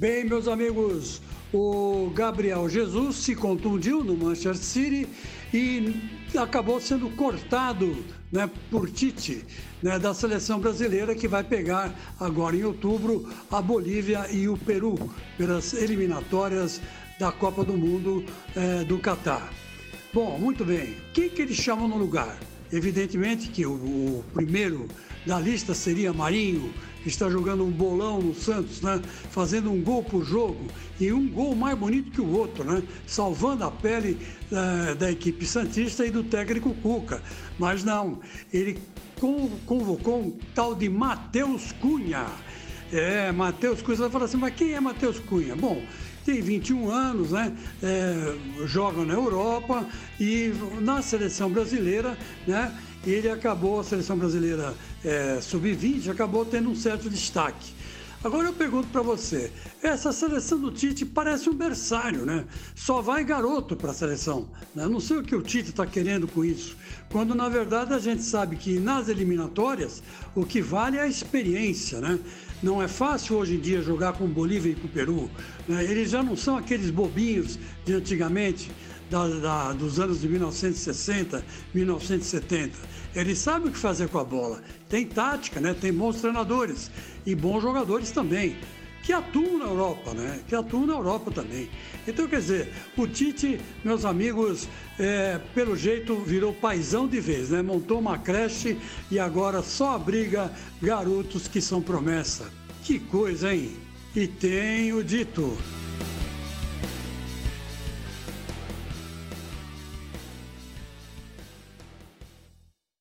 Bem, meus amigos, o Gabriel Jesus se contundiu no Manchester City e acabou sendo cortado né, por Tite né, da seleção brasileira que vai pegar agora em outubro a Bolívia e o Peru pelas eliminatórias da Copa do Mundo eh, do Catar. Bom, muito bem. Quem que eles chamam no lugar? Evidentemente que o, o primeiro da lista seria Marinho, está jogando um bolão no Santos, né? Fazendo um gol por jogo e um gol mais bonito que o outro, né? Salvando a pele uh, da equipe Santista e do técnico Cuca. Mas não, ele convocou um tal de Matheus Cunha. É, Matheus Cunha, você vai falar assim, mas quem é Matheus Cunha? Bom, tem 21 anos, né? É, joga na Europa e na seleção brasileira, né? Ele acabou, a seleção brasileira é, sub-20, acabou tendo um certo destaque. Agora eu pergunto para você, essa seleção do Tite parece um berçário, né? Só vai garoto para a seleção. Né? Não sei o que o Tite está querendo com isso. Quando na verdade a gente sabe que nas eliminatórias o que vale é a experiência, né? Não é fácil hoje em dia jogar com Bolívia e com Peru. Né? Eles já não são aqueles bobinhos de antigamente, da, da, dos anos de 1960, 1970. Eles sabem o que fazer com a bola. Tem tática, né? tem bons treinadores e bons jogadores também, que atuam na Europa, né? que atuam na Europa também. Então, quer dizer, o Tite, meus amigos, é, pelo jeito virou paisão de vez, né? Montou uma creche e agora só abriga garotos que são promessa. Que coisa, hein? E tenho dito.